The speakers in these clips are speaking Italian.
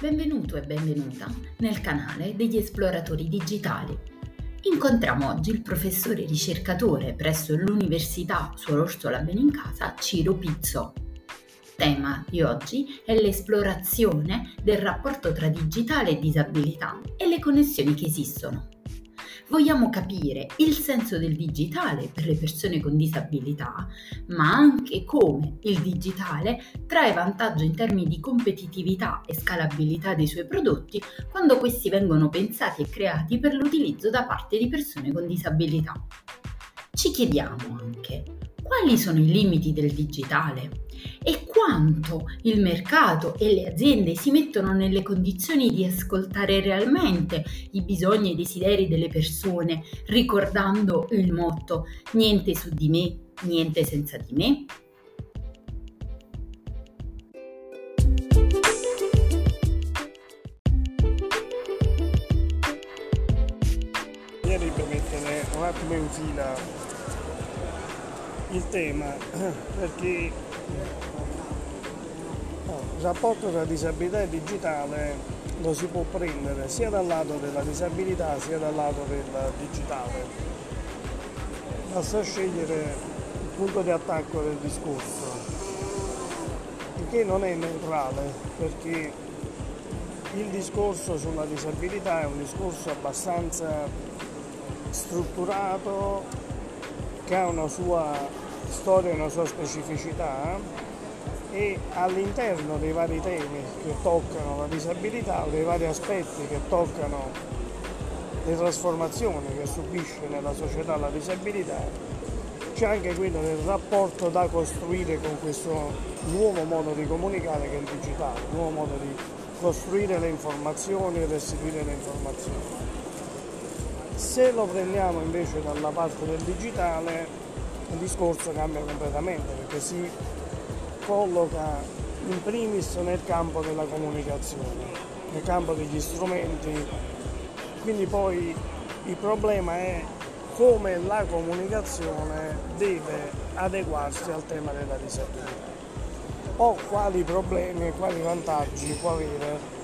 Benvenuto e benvenuta nel canale degli esploratori digitali. Incontriamo oggi il professore ricercatore presso l'Università Suor Orsola Benincasa, Ciro Pizzo. Tema di oggi è l'esplorazione del rapporto tra digitale e disabilità e le connessioni che esistono. Vogliamo capire il senso del digitale per le persone con disabilità, ma anche come il digitale trae vantaggio in termini di competitività e scalabilità dei suoi prodotti quando questi vengono pensati e creati per l'utilizzo da parte di persone con disabilità. Ci chiediamo anche quali sono i limiti del digitale e quanto il mercato e le aziende si mettono nelle condizioni di ascoltare realmente i bisogni e i desideri delle persone, ricordando il motto niente su di me, niente senza di me. Per mettere un attimo in fila il tema perché rapporto tra disabilità e digitale lo si può prendere sia dal lato della disabilità sia dal lato del digitale. Basta scegliere il punto di attacco del discorso, il che non è neutrale perché il discorso sulla disabilità è un discorso abbastanza strutturato che ha una sua storia e una sua specificità e all'interno dei vari temi che toccano la disabilità, dei vari aspetti che toccano le trasformazioni che subisce nella società la disabilità, c'è anche quello del rapporto da costruire con questo nuovo modo di comunicare che è il digitale, un nuovo modo di costruire le informazioni e restituire le informazioni. Se lo prendiamo invece dalla parte del digitale, il discorso cambia completamente perché si colloca in primis nel campo della comunicazione, nel campo degli strumenti, quindi poi il problema è come la comunicazione deve adeguarsi al tema della disabilità o quali problemi e quali vantaggi può avere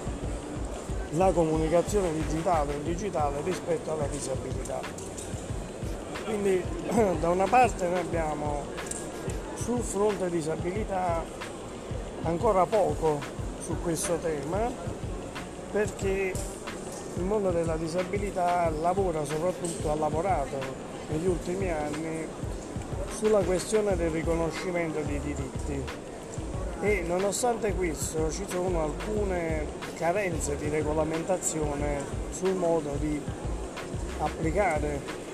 la comunicazione digitale e digitale rispetto alla disabilità. Quindi da una parte noi abbiamo sul fronte disabilità ancora poco su questo tema perché il mondo della disabilità lavora, soprattutto ha lavorato negli ultimi anni sulla questione del riconoscimento dei diritti. E nonostante questo ci sono alcune carenze di regolamentazione sul modo di applicare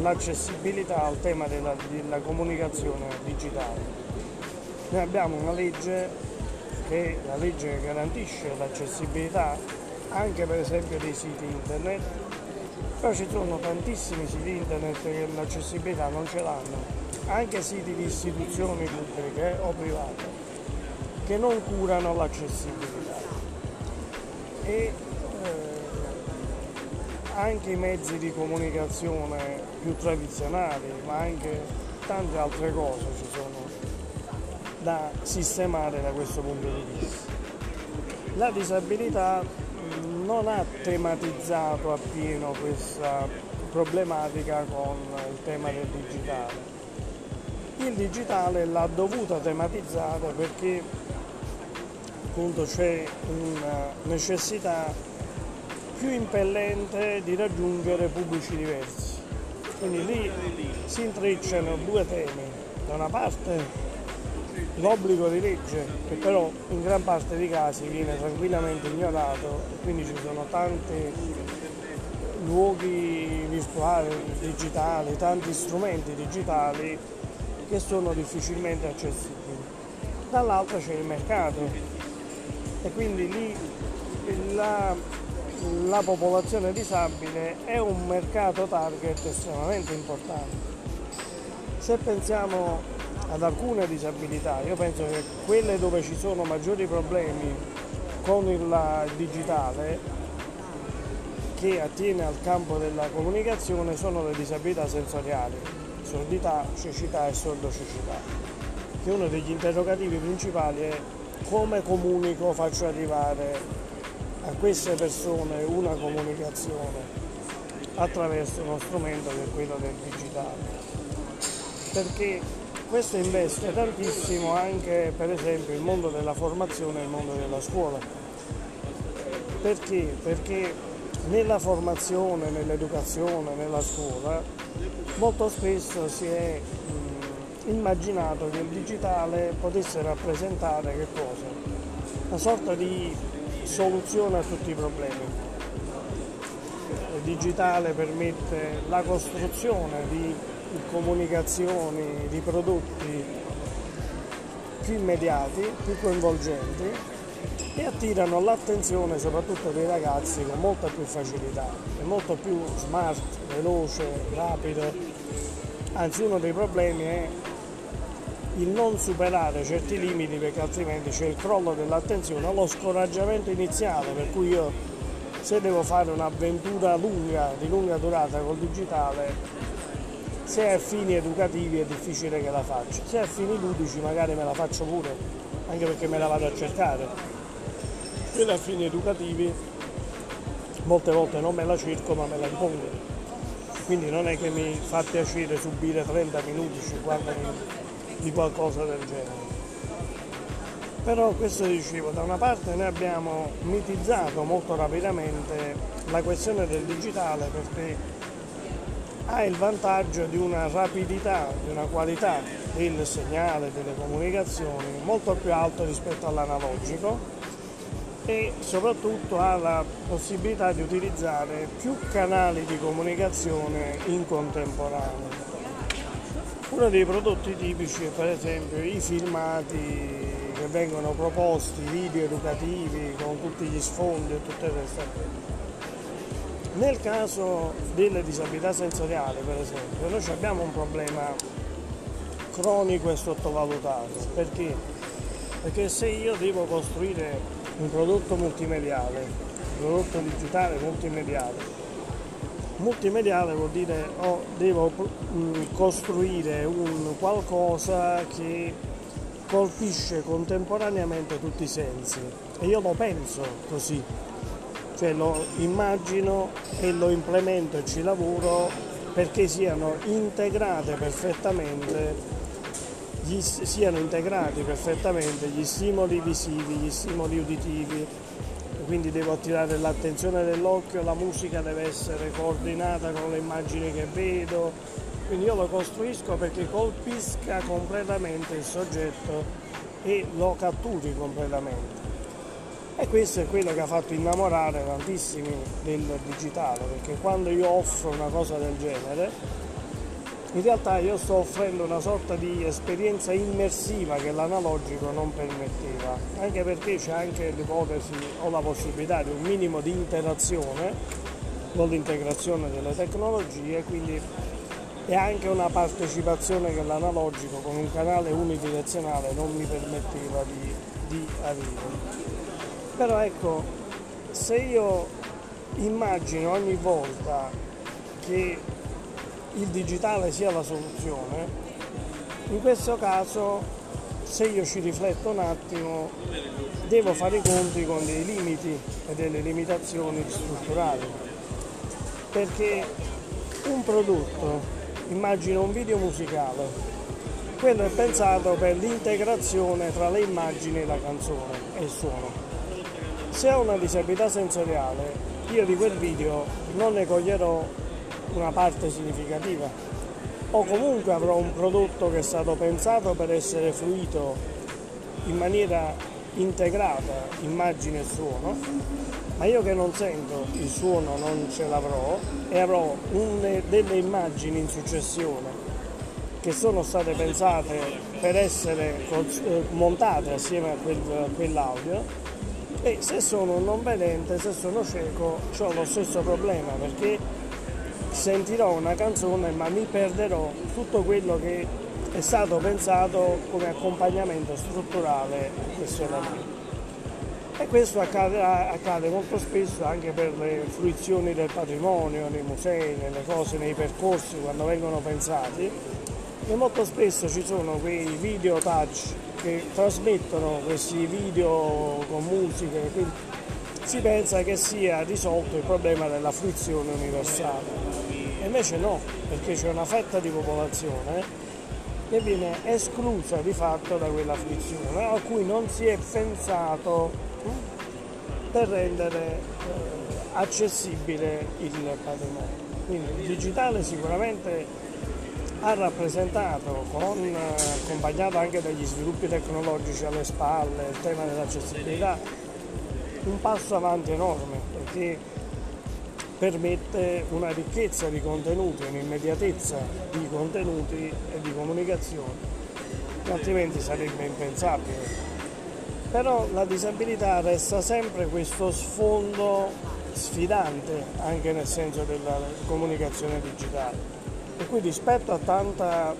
l'accessibilità al tema della, della comunicazione digitale. Noi abbiamo una legge che la legge garantisce l'accessibilità anche per esempio dei siti internet, però ci sono tantissimi siti internet che l'accessibilità non ce l'hanno, anche siti di istituzioni pubbliche o private che non curano l'accessibilità. E, anche i mezzi di comunicazione più tradizionali, ma anche tante altre cose ci sono da sistemare da questo punto di vista. La disabilità non ha tematizzato appieno questa problematica con il tema del digitale. Il digitale l'ha dovuta tematizzare perché appunto c'è una necessità più impellente di raggiungere pubblici diversi. Quindi lì si intrecciano due temi. Da una parte l'obbligo di legge, che però in gran parte dei casi viene tranquillamente ignorato, quindi ci sono tanti luoghi virtuali, digitali, tanti strumenti digitali che sono difficilmente accessibili. Dall'altra c'è il mercato e quindi lì la la popolazione disabile è un mercato target estremamente importante. Se pensiamo ad alcune disabilità, io penso che quelle dove ci sono maggiori problemi con il digitale che attiene al campo della comunicazione sono le disabilità sensoriali, sordità, cecità e sordocecità, che uno degli interrogativi principali è come comunico, faccio arrivare a queste persone una comunicazione attraverso uno strumento che è quello del digitale. Perché questo investe tantissimo anche per esempio il mondo della formazione e il mondo della scuola. Perché? Perché nella formazione, nell'educazione, nella scuola molto spesso si è mh, immaginato che il digitale potesse rappresentare che cosa? Una sorta di soluzione a tutti i problemi digitale permette la costruzione di comunicazioni, di prodotti più immediati, più coinvolgenti e attirano l'attenzione soprattutto dei ragazzi con molta più facilità, è molto più smart, veloce, rapido. Anzi uno dei problemi è il non superare certi limiti perché altrimenti c'è il crollo dell'attenzione, lo scoraggiamento iniziale per cui io se devo fare un'avventura lunga, di lunga durata col digitale, se a fini educativi è difficile che la faccia, se a fini ludici magari me la faccio pure, anche perché me la vado a cercare. Se a fini educativi molte volte non me la cerco ma me la impongo. Quindi non è che mi fa piacere subire 30 minuti, 50 minuti di qualcosa del genere. Però questo dicevo, da una parte noi abbiamo mitizzato molto rapidamente la questione del digitale perché ha il vantaggio di una rapidità, di una qualità del segnale, delle comunicazioni molto più alto rispetto all'analogico e soprattutto ha la possibilità di utilizzare più canali di comunicazione in contemporanea. Uno dei prodotti tipici è per esempio i filmati che vengono proposti, video educativi con tutti gli sfondi e tutte queste cose. Nel caso delle disabilità sensoriali, per esempio, noi abbiamo un problema cronico e sottovalutato. Perché? Perché se io devo costruire un prodotto multimediale, un prodotto digitale multimediale, multimediale vuol dire oh, devo mm, costruire un qualcosa che colpisce contemporaneamente tutti i sensi. E io lo penso così, cioè lo immagino e lo implemento e ci lavoro perché siano integrate perfettamente gli, siano integrati perfettamente gli stimoli visivi, gli stimoli uditivi, quindi devo attirare l'attenzione dell'occhio, la musica deve essere coordinata con le immagini che vedo, quindi io lo costruisco perché colpisca completamente il soggetto e lo catturi completamente. E questo è quello che ha fatto innamorare tantissimi del digitale, perché quando io offro una cosa del genere, in realtà io sto offrendo una sorta di esperienza immersiva che l'analogico non permetteva, anche perché c'è anche l'ipotesi o la possibilità di un minimo di interazione con l'integrazione delle tecnologie, quindi e anche una partecipazione che l'analogico con un canale unidirezionale non mi permetteva di, di avere. Però ecco, se io immagino ogni volta che il digitale sia la soluzione, in questo caso se io ci rifletto un attimo devo fare i conti con dei limiti e delle limitazioni strutturali perché un prodotto immagino un video musicale. Quello è pensato per l'integrazione tra le immagini e la canzone e il suono. Se ho una disabilità sensoriale, io di quel video non ne coglierò una parte significativa. O comunque avrò un prodotto che è stato pensato per essere fruito in maniera integrata, immagine e suono, ma io che non sento il suono non ce l'avrò e avrò un, delle immagini in successione che sono state pensate per essere eh, montate assieme a, quel, a quell'audio e se sono non vedente, se sono cieco, ho lo stesso problema perché sentirò una canzone ma mi perderò tutto quello che è stato pensato come accompagnamento strutturale a questo elemento. E questo accade, accade, molto spesso anche per le fruizioni del patrimonio, nei musei, nelle cose, nei percorsi quando vengono pensati e molto spesso ci sono quei video touch che trasmettono questi video con musiche si pensa che sia risolto il problema della fruizione universale. Invece no, perché c'è una fetta di popolazione che viene esclusa di fatto da quella fruizione, a cui non si è pensato per rendere eh, accessibile il patrimonio. Quindi il digitale sicuramente ha rappresentato, con, accompagnato anche dagli sviluppi tecnologici alle spalle, il tema dell'accessibilità, un passo avanti enorme perché permette una ricchezza di contenuti, un'immediatezza di contenuti e di comunicazione che altrimenti sarebbe impensabile. Però la disabilità resta sempre questo sfondo sfidante anche nel senso della comunicazione digitale. E quindi rispetto a tanta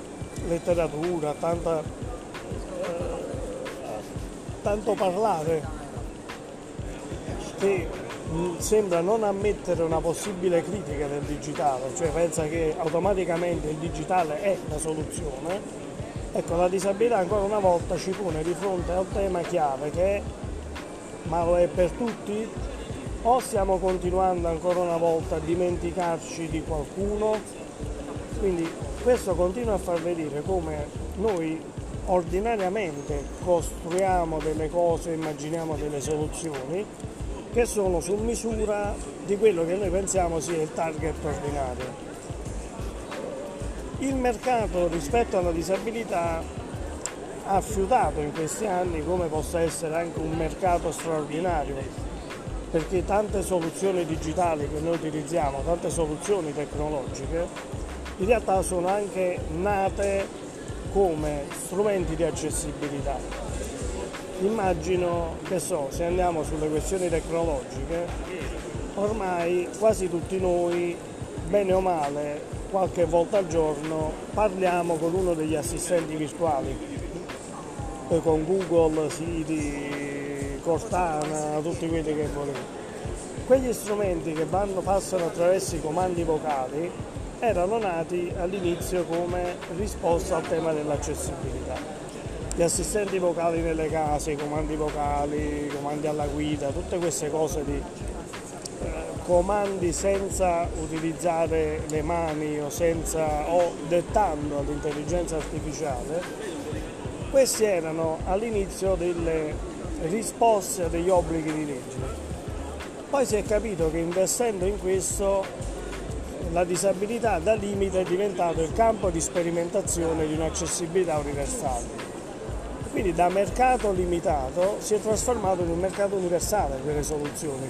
letteratura, a tanta, eh, tanto parlare che sembra non ammettere una possibile critica del digitale, cioè pensa che automaticamente il digitale è la soluzione, Ecco, la disabilità ancora una volta ci pone di fronte a un tema chiave che è, ma lo è per tutti, o stiamo continuando ancora una volta a dimenticarci di qualcuno, quindi questo continua a far vedere come noi ordinariamente costruiamo delle cose, immaginiamo delle soluzioni che sono su misura di quello che noi pensiamo sia il target ordinario. Il mercato rispetto alla disabilità ha fiutato in questi anni come possa essere anche un mercato straordinario, perché tante soluzioni digitali che noi utilizziamo, tante soluzioni tecnologiche, in realtà sono anche nate come strumenti di accessibilità. Immagino che so, se andiamo sulle questioni tecnologiche, ormai quasi tutti noi, bene o male, qualche volta al giorno parliamo con uno degli assistenti virtuali, con Google, Siri, Cortana, tutti quelli che volete. Quegli strumenti che vanno, passano attraverso i comandi vocali erano nati all'inizio come risposta al tema dell'accessibilità. Gli assistenti vocali nelle case, i comandi vocali, i comandi alla guida, tutte queste cose di comandi senza utilizzare le mani o, senza, o dettando all'intelligenza artificiale, questi erano all'inizio delle risposte degli obblighi di legge. Poi si è capito che investendo in questo la disabilità da limite è diventato il campo di sperimentazione di un'accessibilità universale. Quindi da mercato limitato si è trasformato in un mercato universale quelle soluzioni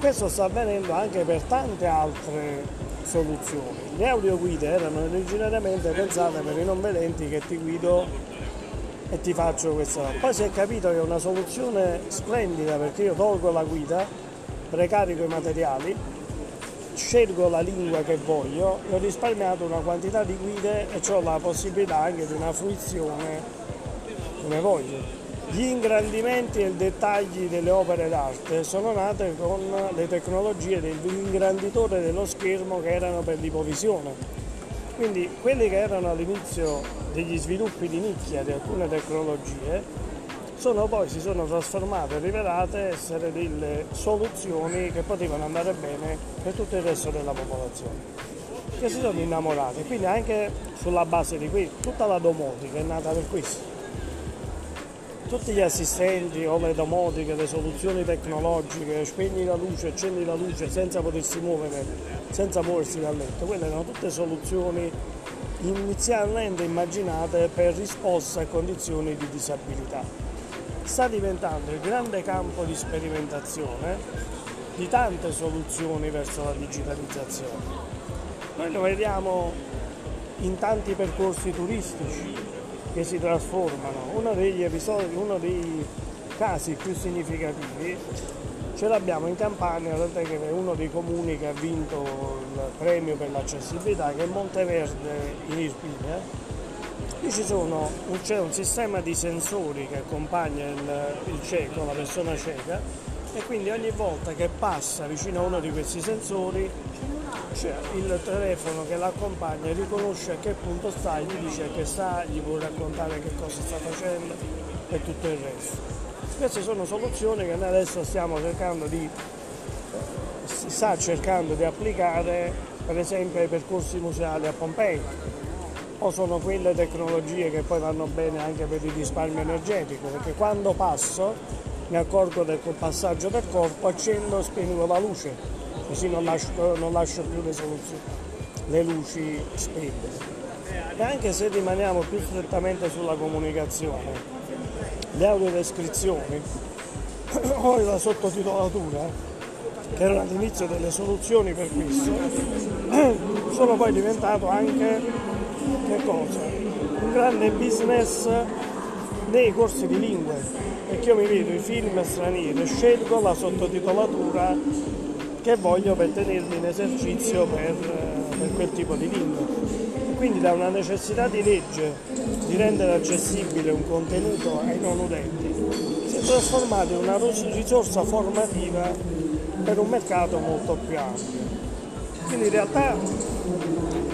questo sta avvenendo anche per tante altre soluzioni. Le audioguide erano originariamente pensate per i non vedenti che ti guido e ti faccio questa. Poi si è capito che è una soluzione splendida perché io tolgo la guida, precarico i materiali, scelgo la lingua che voglio e ho risparmiato una quantità di guide e ho la possibilità anche di una fruizione come voglio. Gli ingrandimenti e i dettagli delle opere d'arte sono nate con le tecnologie dell'ingranditore dello schermo che erano per l'ipovisione. Quindi quelli che erano all'inizio degli sviluppi di nicchia di alcune tecnologie sono poi si sono trasformate e rivelate essere delle soluzioni che potevano andare bene per tutto il resto della popolazione che si sono innamorati quindi anche sulla base di qui tutta la domotica è nata per questo tutti gli assistenti o le domotiche, le soluzioni tecnologiche, spegni la luce, accendi la luce senza potersi muovere, senza muoversi dal letto, quelle erano tutte soluzioni inizialmente immaginate per risposta a condizioni di disabilità. Sta diventando il grande campo di sperimentazione di tante soluzioni verso la digitalizzazione. Noi lo vediamo in tanti percorsi turistici, che si trasformano. Uno degli episodi, uno dei casi più significativi ce l'abbiamo in Campania, tant'è che è uno dei comuni che ha vinto il premio per l'accessibilità, che è Monteverde in Irpinia. Qui sono, c'è un sistema di sensori che accompagna il, il cieco, la persona cieca, e quindi ogni volta che passa vicino a uno di questi sensori c'è il telefono che l'accompagna riconosce a che punto sta, gli dice che sta, gli può raccontare che cosa sta facendo e tutto il resto. Queste sono soluzioni che noi adesso stiamo cercando di, si sta cercando di applicare per esempio ai percorsi museali a Pompei o sono quelle tecnologie che poi vanno bene anche per il risparmio energetico perché quando passo mi accorgo del passaggio del corpo, accendo e spengo la luce, così non lascio, non lascio più le, le luci spente. E anche se rimaniamo più strettamente sulla comunicazione, le audiodescrizioni o la sottotitolatura, che erano all'inizio delle soluzioni per questo, sono poi diventato anche un grande business nei corsi di lingue perché io mi vedo i film stranieri scelgo la sottotitolatura che voglio per tenermi in esercizio per, per quel tipo di lingua. Quindi da una necessità di legge di rendere accessibile un contenuto ai non udenti si è trasformato in una risorsa formativa per un mercato molto più ampio. Quindi in realtà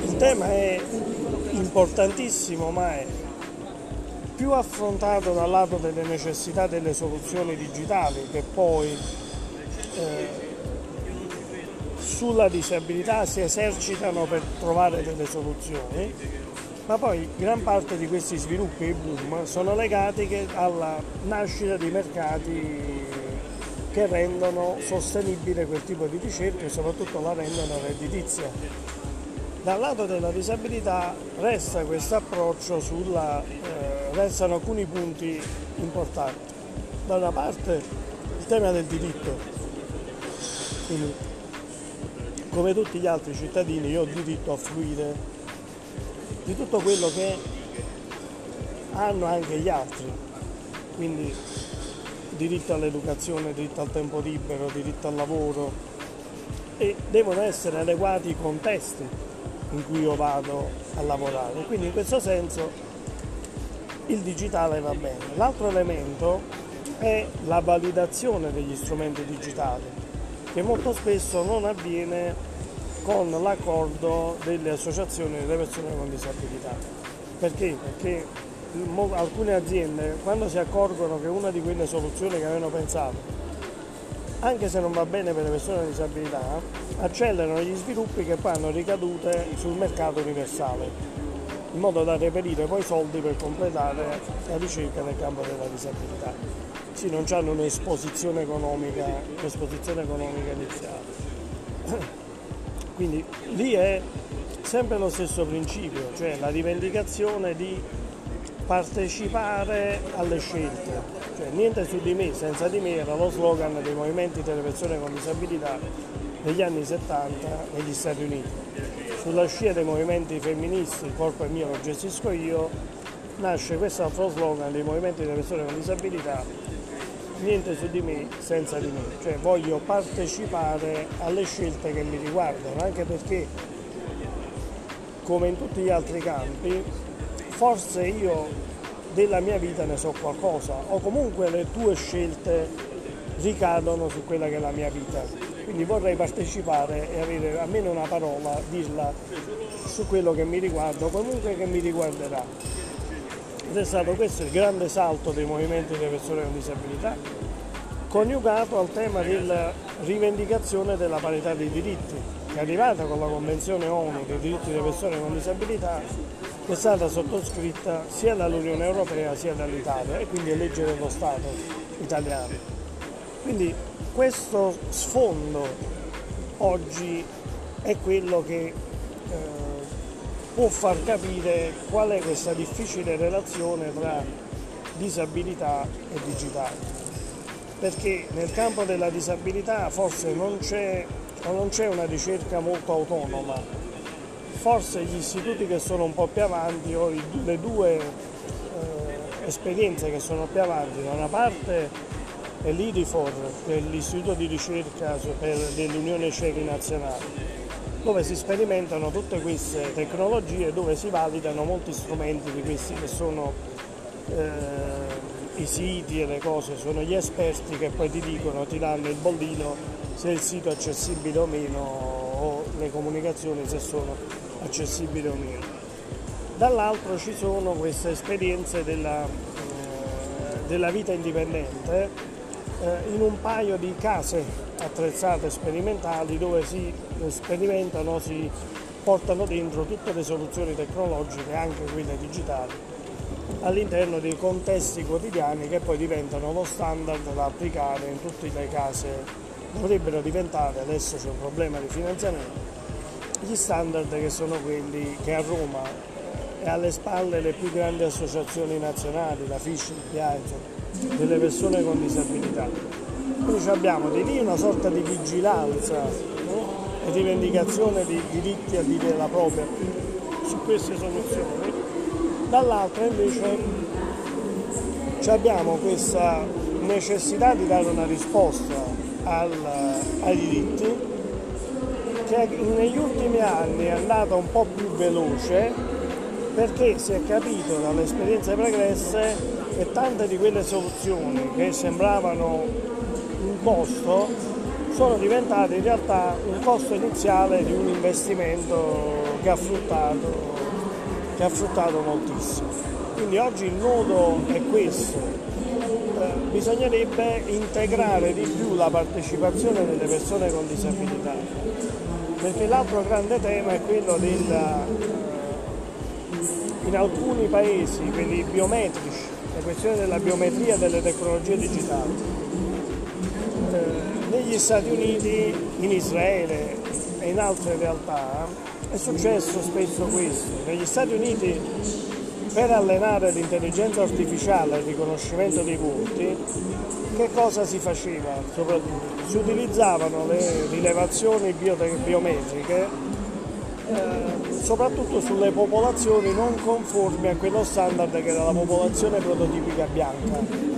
il tema è importantissimo ma è più affrontato dal lato delle necessità delle soluzioni digitali che poi eh, sulla disabilità si esercitano per trovare delle soluzioni, ma poi gran parte di questi sviluppi e boom sono legati alla nascita di mercati che rendono sostenibile quel tipo di ricerca e soprattutto la rendono redditizia. Dal lato della disabilità resta questo approccio sulla eh, restano alcuni punti importanti. Da una parte il tema del diritto, quindi come tutti gli altri cittadini io ho diritto a fruire di tutto quello che hanno anche gli altri, quindi diritto all'educazione, diritto al tempo libero, diritto al lavoro e devono essere adeguati i contesti in cui io vado a lavorare. Quindi in questo senso il digitale va bene. L'altro elemento è la validazione degli strumenti digitali, che molto spesso non avviene con l'accordo delle associazioni delle persone con disabilità. Perché? Perché alcune aziende quando si accorgono che una di quelle soluzioni che avevano pensato anche se non va bene per le persone con disabilità, accelerano gli sviluppi che poi hanno ricadute sul mercato universale in modo da reperire poi soldi per completare la ricerca nel campo della disabilità. Sì, non hanno un'esposizione economica, un'esposizione economica iniziale. Quindi lì è sempre lo stesso principio, cioè la rivendicazione di partecipare alle scelte, cioè niente su di me, senza di me era lo slogan dei movimenti delle persone con disabilità negli anni 70 negli Stati Uniti. Sulla scia dei movimenti femministi, il corpo è mio, lo gestisco io, nasce questo altro slogan dei movimenti delle persone con disabilità, niente su di me senza di me, cioè voglio partecipare alle scelte che mi riguardano, anche perché come in tutti gli altri campi, forse io della mia vita ne so qualcosa o comunque le tue scelte ricadono su quella che è la mia vita quindi vorrei partecipare e avere almeno una parola, dirla su quello che mi riguarda comunque che mi riguarderà. Ed è stato questo il grande salto dei movimenti delle persone con disabilità, coniugato al tema della rivendicazione della parità dei diritti, che è arrivata con la Convenzione ONU dei diritti delle persone con disabilità, che è stata sottoscritta sia dall'Unione Europea sia dall'Italia e quindi è legge dello Stato italiano. Quindi questo sfondo oggi è quello che eh, può far capire qual è questa difficile relazione tra disabilità e digitale. Perché nel campo della disabilità forse non c'è, non c'è una ricerca molto autonoma, forse gli istituti che sono un po' più avanti o le due eh, esperienze che sono più avanti, da una parte e l'IDIFOR, che è l'Istituto di ricerca dell'Unione Ciechi Nazionale, dove si sperimentano tutte queste tecnologie, dove si validano molti strumenti di questi che sono eh, i siti e le cose, sono gli esperti che poi ti dicono, ti danno il bollino se il sito è accessibile o meno o le comunicazioni se sono accessibili o meno. Dall'altro ci sono queste esperienze della, eh, della vita indipendente in un paio di case attrezzate sperimentali dove si sperimentano, si portano dentro tutte le soluzioni tecnologiche, anche quelle digitali, all'interno dei contesti quotidiani che poi diventano lo standard da applicare in tutte le case, dovrebbero diventare, adesso c'è un problema di finanziamento, gli standard che sono quelli che a Roma e alle spalle le più grandi associazioni nazionali, la FISC, il PIA, delle persone con disabilità. Quindi abbiamo di lì una sorta di vigilanza rivendicazione di diritti a dire la propria. Su queste soluzioni, dall'altra invece abbiamo questa necessità di dare una risposta al, ai diritti che negli ultimi anni è andata un po' più veloce perché si è capito dalle esperienze pregresse che tante di quelle soluzioni che sembravano un costo sono diventate in realtà un costo iniziale di un investimento che ha fruttato, che ha fruttato moltissimo. Quindi oggi il nodo è questo, eh, bisognerebbe integrare di più la partecipazione delle persone con disabilità, perché l'altro grande tema è quello del, eh, in alcuni paesi, quelli biometrici, questione della biometria e delle tecnologie digitali negli Stati Uniti, in Israele e in altre realtà è successo spesso questo. Negli Stati Uniti per allenare l'intelligenza artificiale e il riconoscimento dei volti, che cosa si faceva? Si utilizzavano le rilevazioni biometriche eh, soprattutto sulle popolazioni non conformi a quello standard che era la popolazione prototipica bianca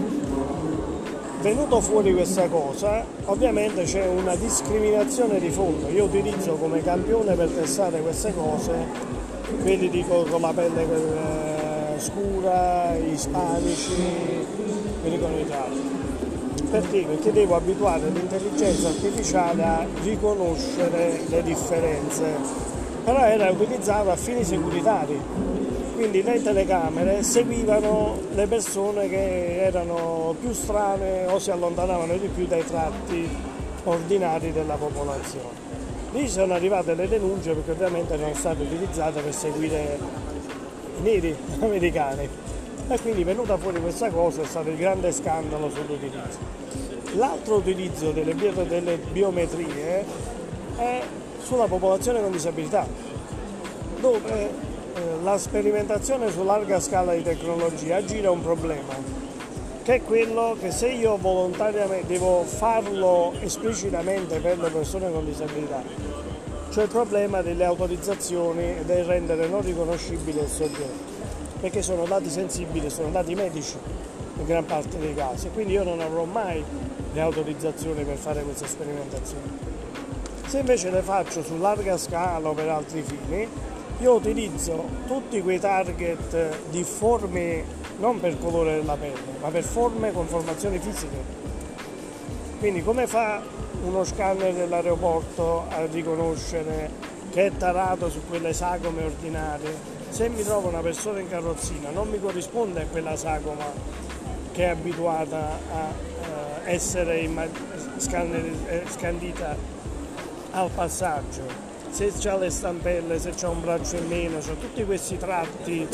venuto fuori questa cosa, ovviamente c'è una discriminazione di fondo. Io utilizzo come campione per testare queste cose quelli dico con la pelle eh, scura, ispanici, quelli con i tratti. Perché? Perché devo abituare l'intelligenza artificiale a riconoscere le differenze, però era utilizzata a fini securitari quindi le telecamere seguivano le persone che erano più strane o si allontanavano di più dai tratti ordinari della popolazione. Lì sono arrivate le denunce perché ovviamente erano state utilizzate per seguire i neri americani e quindi venuta fuori questa cosa è stato il grande scandalo sull'utilizzo. L'altro utilizzo delle, bio, delle biometrie è sulla popolazione con disabilità, dove eh, la sperimentazione su larga scala di tecnologia gira un problema, che è quello che se io volontariamente devo farlo esplicitamente per le persone con disabilità, c'è il problema delle autorizzazioni e del rendere non riconoscibile il soggetto, perché sono dati sensibili, sono dati medici in gran parte dei casi, quindi io non avrò mai le autorizzazioni per fare queste sperimentazioni. Se invece le faccio su larga scala o per altri fini, io utilizzo tutti quei target difformi non per colore della pelle, ma per forme con formazioni fisiche. Quindi come fa uno scanner dell'aeroporto a riconoscere che è tarato su quelle sagome ordinarie? Se mi trovo una persona in carrozzina non mi corrisponde a quella sagoma che è abituata a eh, essere eh, scandita al passaggio se ha le stampelle, se ha un braccio in meno, cioè tutti questi tratti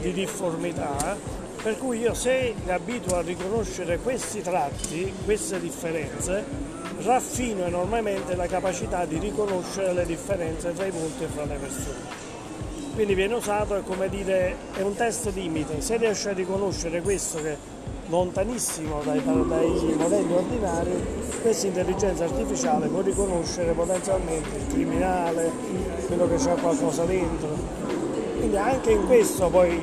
di difformità, per cui io se mi abituo a riconoscere questi tratti, queste differenze, raffino enormemente la capacità di riconoscere le differenze tra i volti e tra le persone. Quindi viene usato come dire, è un test limite, se riesci a riconoscere questo che lontanissimo dai, dai modelli ordinari, questa intelligenza artificiale può riconoscere potenzialmente il criminale, quello che c'ha qualcosa dentro. Quindi anche in questo poi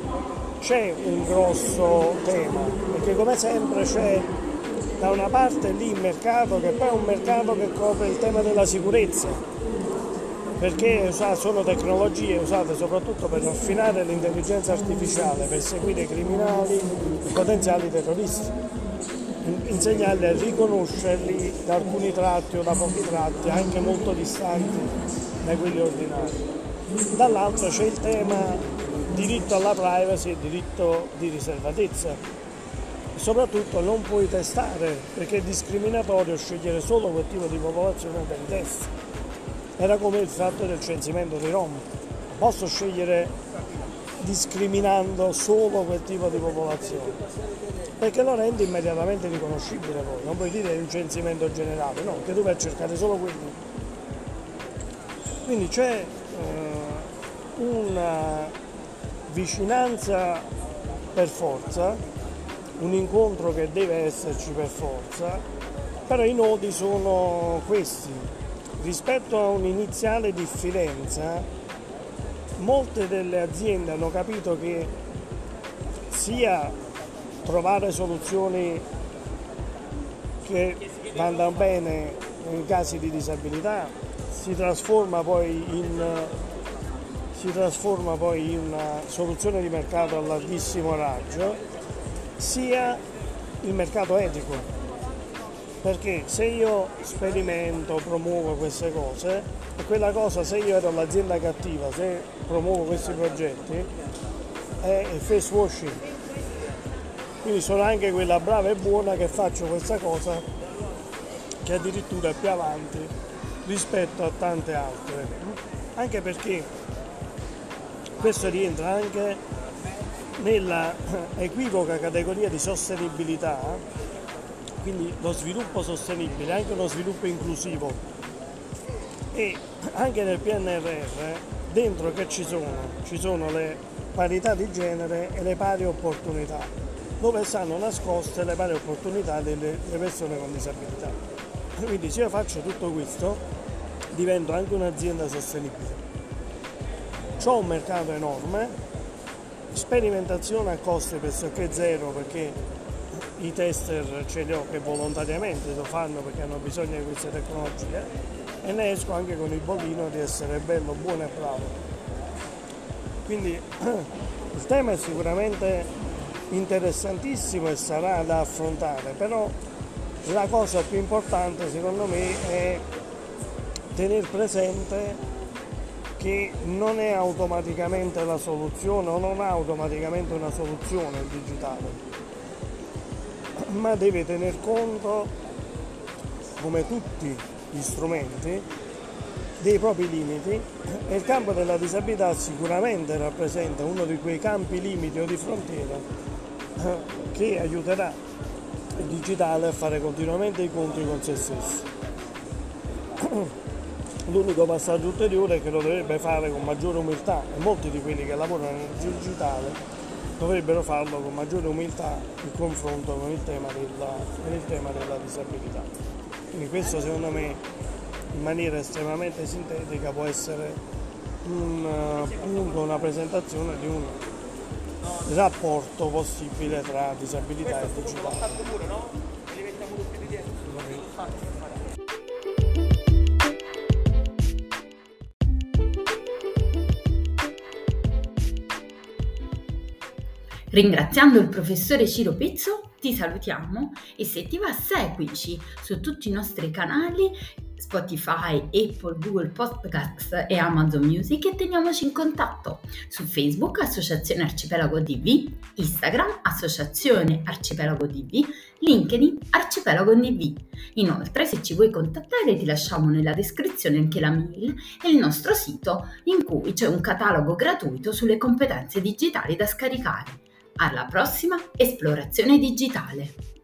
c'è un grosso tema, perché come sempre c'è da una parte lì il mercato che poi è un mercato che copre il tema della sicurezza, perché sono tecnologie usate soprattutto per affinare l'intelligenza artificiale, per seguire i criminali, i potenziali terroristi, insegnarli a riconoscerli da alcuni tratti o da pochi tratti, anche molto distanti da quelli ordinari. Dall'altro c'è il tema diritto alla privacy e diritto di riservatezza. Soprattutto non puoi testare perché è discriminatorio scegliere solo quel tipo di popolazione per test era come il fatto del censimento di Roma. Posso scegliere discriminando solo quel tipo di popolazione, perché lo rende immediatamente riconoscibile poi, non puoi dire un censimento generale, no, che tu vai a cercare solo quelli. Quindi c'è eh, una vicinanza per forza, un incontro che deve esserci per forza, però i nodi sono questi, rispetto a un'iniziale diffidenza, molte delle aziende hanno capito che sia trovare soluzioni che vanno bene in casi di disabilità si trasforma poi in, trasforma poi in una soluzione di mercato a larghissimo raggio, sia il mercato etico perché se io sperimento, promuovo queste cose, e quella cosa se io ero l'azienda cattiva, se promuovo questi progetti, è face washing. Quindi sono anche quella brava e buona che faccio questa cosa che addirittura è più avanti rispetto a tante altre. Anche perché questo rientra anche nella equivoca categoria di sostenibilità quindi lo sviluppo sostenibile, anche uno sviluppo inclusivo e anche nel PNRR dentro che ci sono? Ci sono le parità di genere e le pari opportunità, dove stanno nascoste le pari opportunità delle, delle persone con disabilità. Quindi se io faccio tutto questo divento anche un'azienda sostenibile. Ho un mercato enorme, sperimentazione a costi pressoché zero perché i tester ce li ho che volontariamente lo fanno perché hanno bisogno di queste tecnologie e ne esco anche con il bollino di essere bello, buono e bravo. Quindi il tema è sicuramente interessantissimo e sarà da affrontare, però la cosa più importante secondo me è tenere presente che non è automaticamente la soluzione o non ha automaticamente una soluzione il digitale ma deve tener conto, come tutti gli strumenti, dei propri limiti e il campo della disabilità sicuramente rappresenta uno di quei campi limiti o di frontiera eh, che aiuterà il digitale a fare continuamente i conti con se stesso. L'unico passaggio ulteriore è che lo dovrebbe fare con maggiore umiltà e molti di quelli che lavorano nel digitale dovrebbero farlo con maggiore umiltà in confronto con il tema della, con il tema della disabilità. Quindi questo secondo me in maniera estremamente sintetica può essere un punto, una presentazione di un rapporto possibile tra disabilità e digitale. Ringraziando il professore Ciro Pizzo, ti salutiamo e se ti va seguici su tutti i nostri canali Spotify, Apple, Google Podcast e Amazon Music e teniamoci in contatto su Facebook Associazione Arcipelago DV, Instagram Associazione Arcipelago DV, LinkedIn Arcipelago DV. Inoltre se ci vuoi contattare ti lasciamo nella descrizione anche la mail e il nostro sito in cui c'è un catalogo gratuito sulle competenze digitali da scaricare. Alla prossima esplorazione digitale!